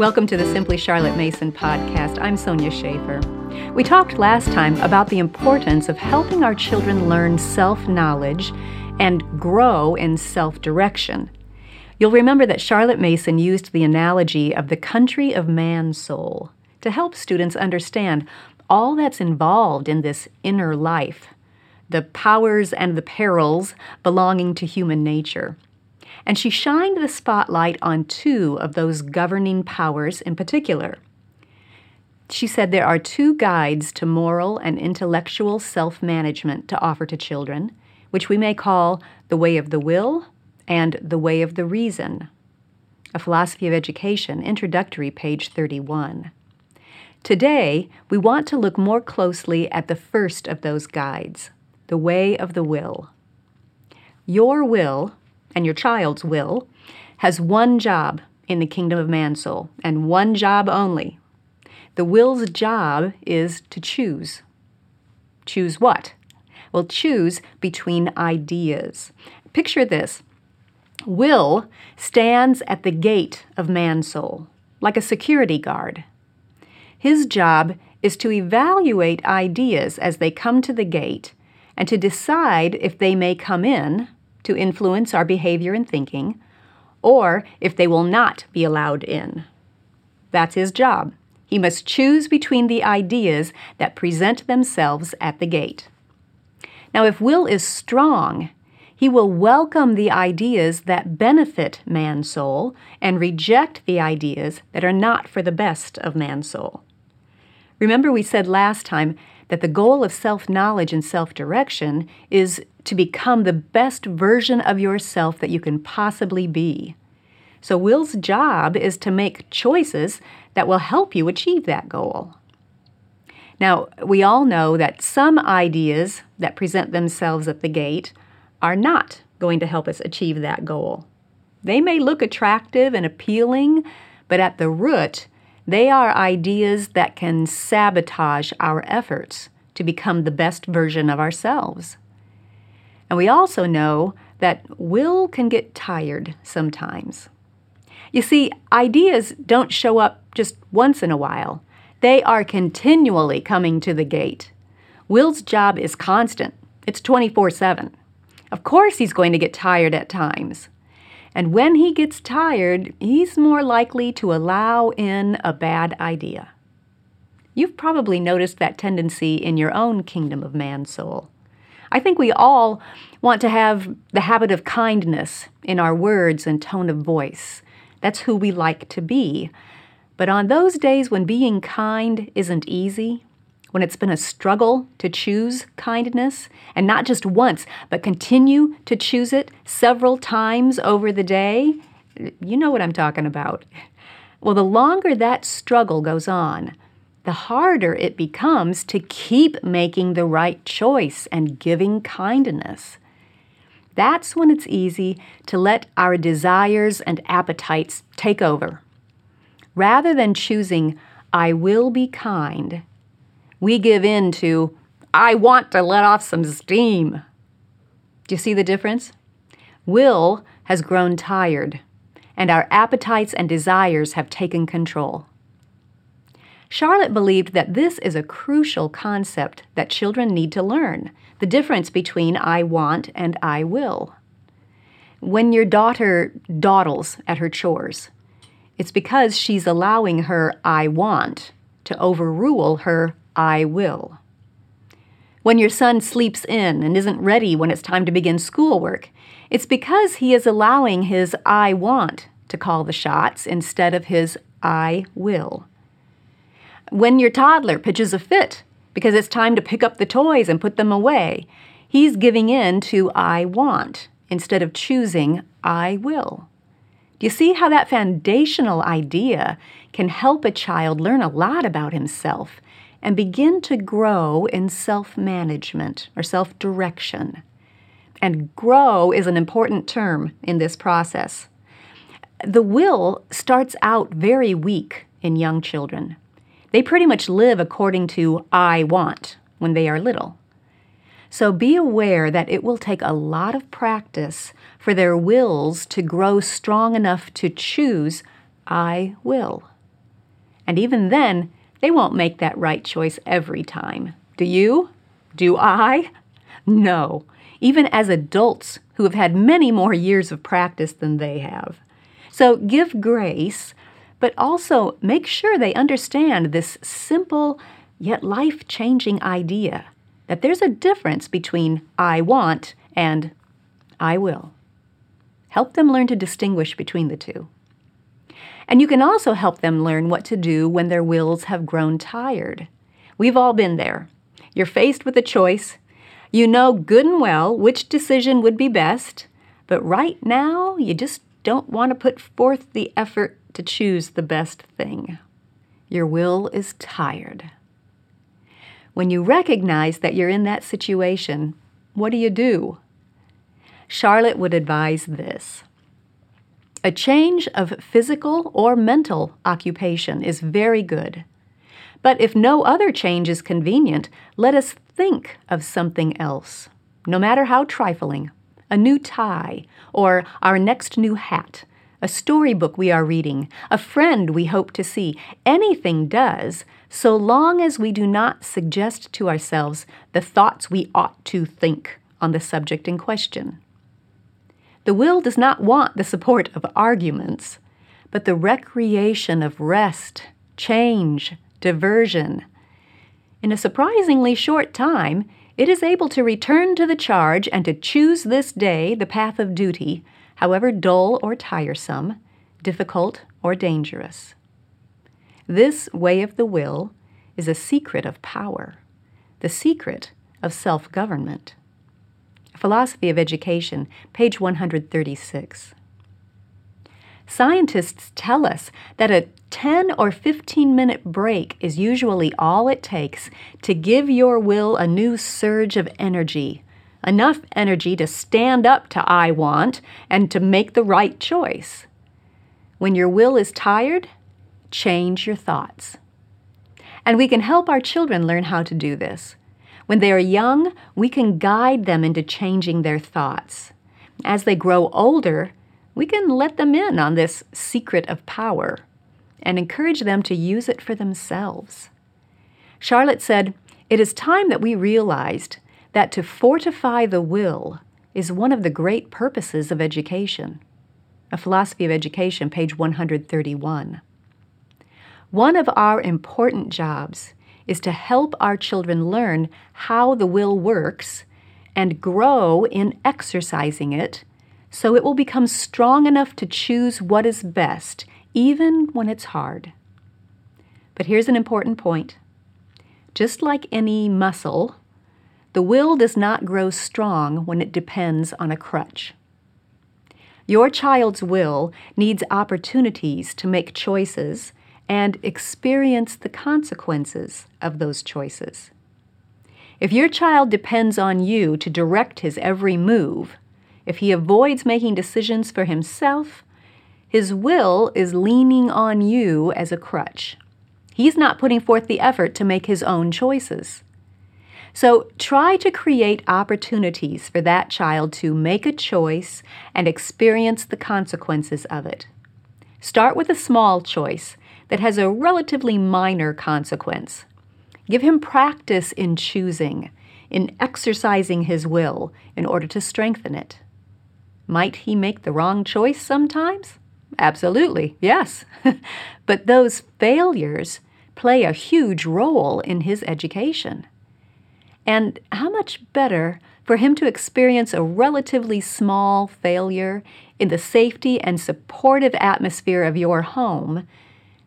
Welcome to the Simply Charlotte Mason podcast. I'm Sonya Shafer. We talked last time about the importance of helping our children learn self knowledge and grow in self direction. You'll remember that Charlotte Mason used the analogy of the country of man's soul to help students understand all that's involved in this inner life, the powers and the perils belonging to human nature. And she shined the spotlight on two of those governing powers in particular. She said there are two guides to moral and intellectual self management to offer to children, which we may call the way of the will and the way of the reason. A Philosophy of Education, Introductory, page 31. Today, we want to look more closely at the first of those guides, the way of the will. Your will, and your child's will, has one job in the kingdom of man soul, and one job only. The will's job is to choose. Choose what? Well, choose between ideas. Picture this Will stands at the gate of man's soul, like a security guard. His job is to evaluate ideas as they come to the gate and to decide if they may come in to influence our behavior and thinking, or if they will not be allowed in. That's his job. He must choose between the ideas that present themselves at the gate. Now, if will is strong, he will welcome the ideas that benefit man's soul and reject the ideas that are not for the best of man's soul. Remember, we said last time that the goal of self knowledge and self direction is to become the best version of yourself that you can possibly be. So, Will's job is to make choices that will help you achieve that goal. Now, we all know that some ideas that present themselves at the gate are not going to help us achieve that goal. They may look attractive and appealing, but at the root, they are ideas that can sabotage our efforts to become the best version of ourselves. And we also know that will can get tired sometimes. You see, ideas don't show up just once in a while, they are continually coming to the gate. Will's job is constant, it's 24 7. Of course, he's going to get tired at times. And when he gets tired, he's more likely to allow in a bad idea. You've probably noticed that tendency in your own kingdom of man soul. I think we all want to have the habit of kindness in our words and tone of voice. That's who we like to be. But on those days when being kind isn't easy, when it's been a struggle to choose kindness, and not just once, but continue to choose it several times over the day, you know what I'm talking about. Well, the longer that struggle goes on, the harder it becomes to keep making the right choice and giving kindness. That's when it's easy to let our desires and appetites take over. Rather than choosing, I will be kind, we give in to, I want to let off some steam. Do you see the difference? Will has grown tired, and our appetites and desires have taken control. Charlotte believed that this is a crucial concept that children need to learn the difference between I want and I will. When your daughter dawdles at her chores, it's because she's allowing her I want to overrule her I will. When your son sleeps in and isn't ready when it's time to begin schoolwork, it's because he is allowing his I want to call the shots instead of his I will. When your toddler pitches a fit because it's time to pick up the toys and put them away, he's giving in to I want instead of choosing I will. Do you see how that foundational idea can help a child learn a lot about himself and begin to grow in self management or self direction? And grow is an important term in this process. The will starts out very weak in young children. They pretty much live according to I want when they are little. So be aware that it will take a lot of practice for their wills to grow strong enough to choose I will. And even then, they won't make that right choice every time. Do you? Do I? No, even as adults who have had many more years of practice than they have. So give grace, but also make sure they understand this simple yet life changing idea that there's a difference between I want and I will. Help them learn to distinguish between the two. And you can also help them learn what to do when their wills have grown tired. We've all been there. You're faced with a choice. You know good and well which decision would be best, but right now you just don't want to put forth the effort to choose the best thing. Your will is tired. When you recognize that you're in that situation, what do you do? Charlotte would advise this A change of physical or mental occupation is very good. But if no other change is convenient, let us think of something else, no matter how trifling a new tie, or our next new hat, a storybook we are reading, a friend we hope to see. Anything does, so long as we do not suggest to ourselves the thoughts we ought to think on the subject in question. The will does not want the support of arguments, but the recreation of rest, change, diversion. In a surprisingly short time, it is able to return to the charge and to choose this day the path of duty, however dull or tiresome, difficult or dangerous. This way of the will is a secret of power, the secret of self government. Philosophy of Education, page 136. Scientists tell us that a 10 or 15 minute break is usually all it takes to give your will a new surge of energy, enough energy to stand up to I want and to make the right choice. When your will is tired, change your thoughts. And we can help our children learn how to do this. When they are young, we can guide them into changing their thoughts. As they grow older, we can let them in on this secret of power and encourage them to use it for themselves. Charlotte said, It is time that we realized that to fortify the will is one of the great purposes of education. A Philosophy of Education, page 131. One of our important jobs is to help our children learn how the will works and grow in exercising it so it will become strong enough to choose what is best, even when it's hard. But here's an important point just like any muscle, the will does not grow strong when it depends on a crutch. Your child's will needs opportunities to make choices and experience the consequences of those choices. If your child depends on you to direct his every move, if he avoids making decisions for himself, his will is leaning on you as a crutch. He's not putting forth the effort to make his own choices. So try to create opportunities for that child to make a choice and experience the consequences of it. Start with a small choice that has a relatively minor consequence. Give him practice in choosing, in exercising his will in order to strengthen it. Might he make the wrong choice sometimes? Absolutely, yes. but those failures play a huge role in his education. And how much better for him to experience a relatively small failure in the safety and supportive atmosphere of your home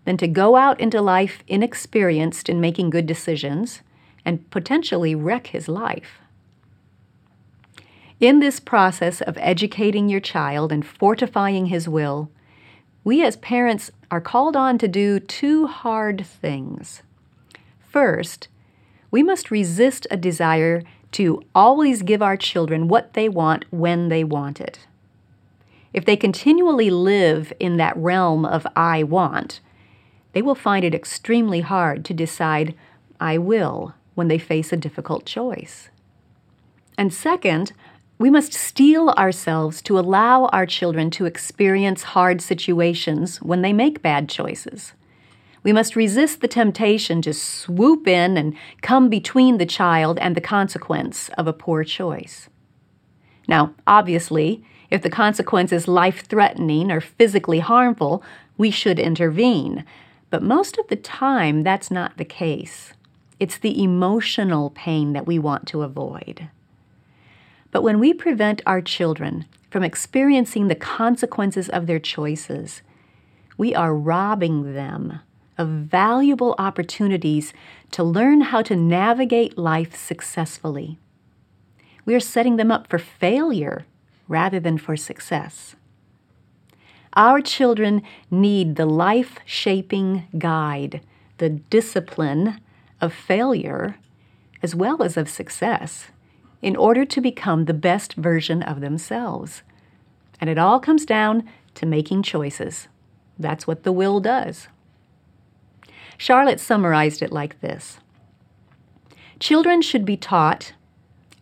than to go out into life inexperienced in making good decisions and potentially wreck his life. In this process of educating your child and fortifying his will, we as parents are called on to do two hard things. First, we must resist a desire to always give our children what they want when they want it. If they continually live in that realm of I want, they will find it extremely hard to decide, I will, when they face a difficult choice. And second, we must steel ourselves to allow our children to experience hard situations when they make bad choices. We must resist the temptation to swoop in and come between the child and the consequence of a poor choice. Now, obviously, if the consequence is life threatening or physically harmful, we should intervene. But most of the time, that's not the case. It's the emotional pain that we want to avoid. But when we prevent our children from experiencing the consequences of their choices, we are robbing them of valuable opportunities to learn how to navigate life successfully. We are setting them up for failure rather than for success. Our children need the life shaping guide, the discipline of failure as well as of success, in order to become the best version of themselves. And it all comes down to making choices. That's what the will does. Charlotte summarized it like this Children should be taught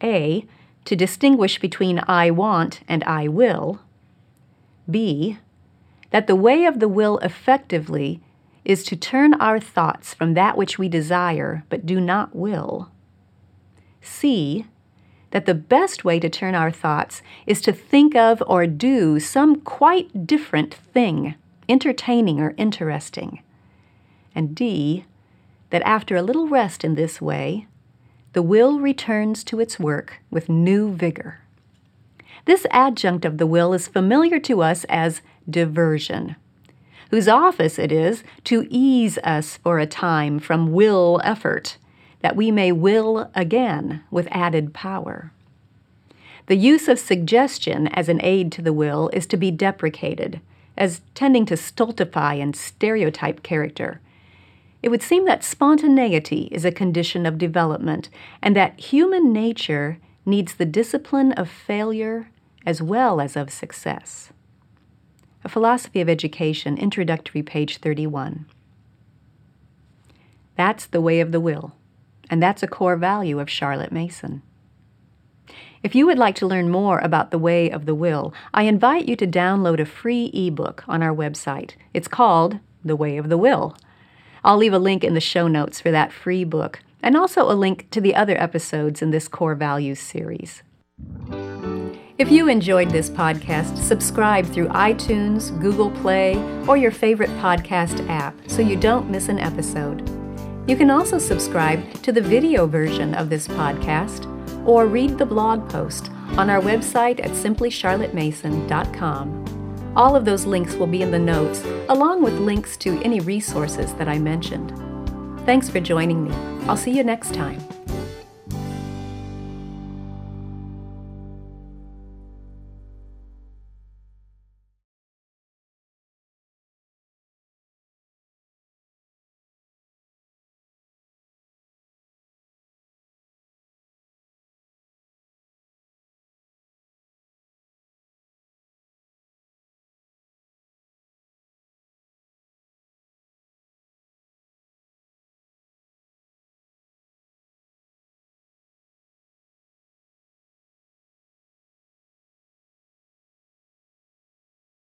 A. to distinguish between I want and I will, B. that the way of the will effectively is to turn our thoughts from that which we desire but do not will, C. that the best way to turn our thoughts is to think of or do some quite different thing, entertaining or interesting and D, that after a little rest in this way, the will returns to its work with new vigor. This adjunct of the will is familiar to us as diversion, whose office it is to ease us for a time from will effort, that we may will again with added power. The use of suggestion as an aid to the will is to be deprecated, as tending to stultify and stereotype character it would seem that spontaneity is a condition of development and that human nature needs the discipline of failure as well as of success. A Philosophy of Education, Introductory, page 31. That's the way of the will, and that's a core value of Charlotte Mason. If you would like to learn more about the way of the will, I invite you to download a free ebook on our website. It's called The Way of the Will I'll leave a link in the show notes for that free book, and also a link to the other episodes in this Core Values series. If you enjoyed this podcast, subscribe through iTunes, Google Play, or your favorite podcast app so you don't miss an episode. You can also subscribe to the video version of this podcast or read the blog post on our website at simplycharlottemason.com. All of those links will be in the notes, along with links to any resources that I mentioned. Thanks for joining me. I'll see you next time.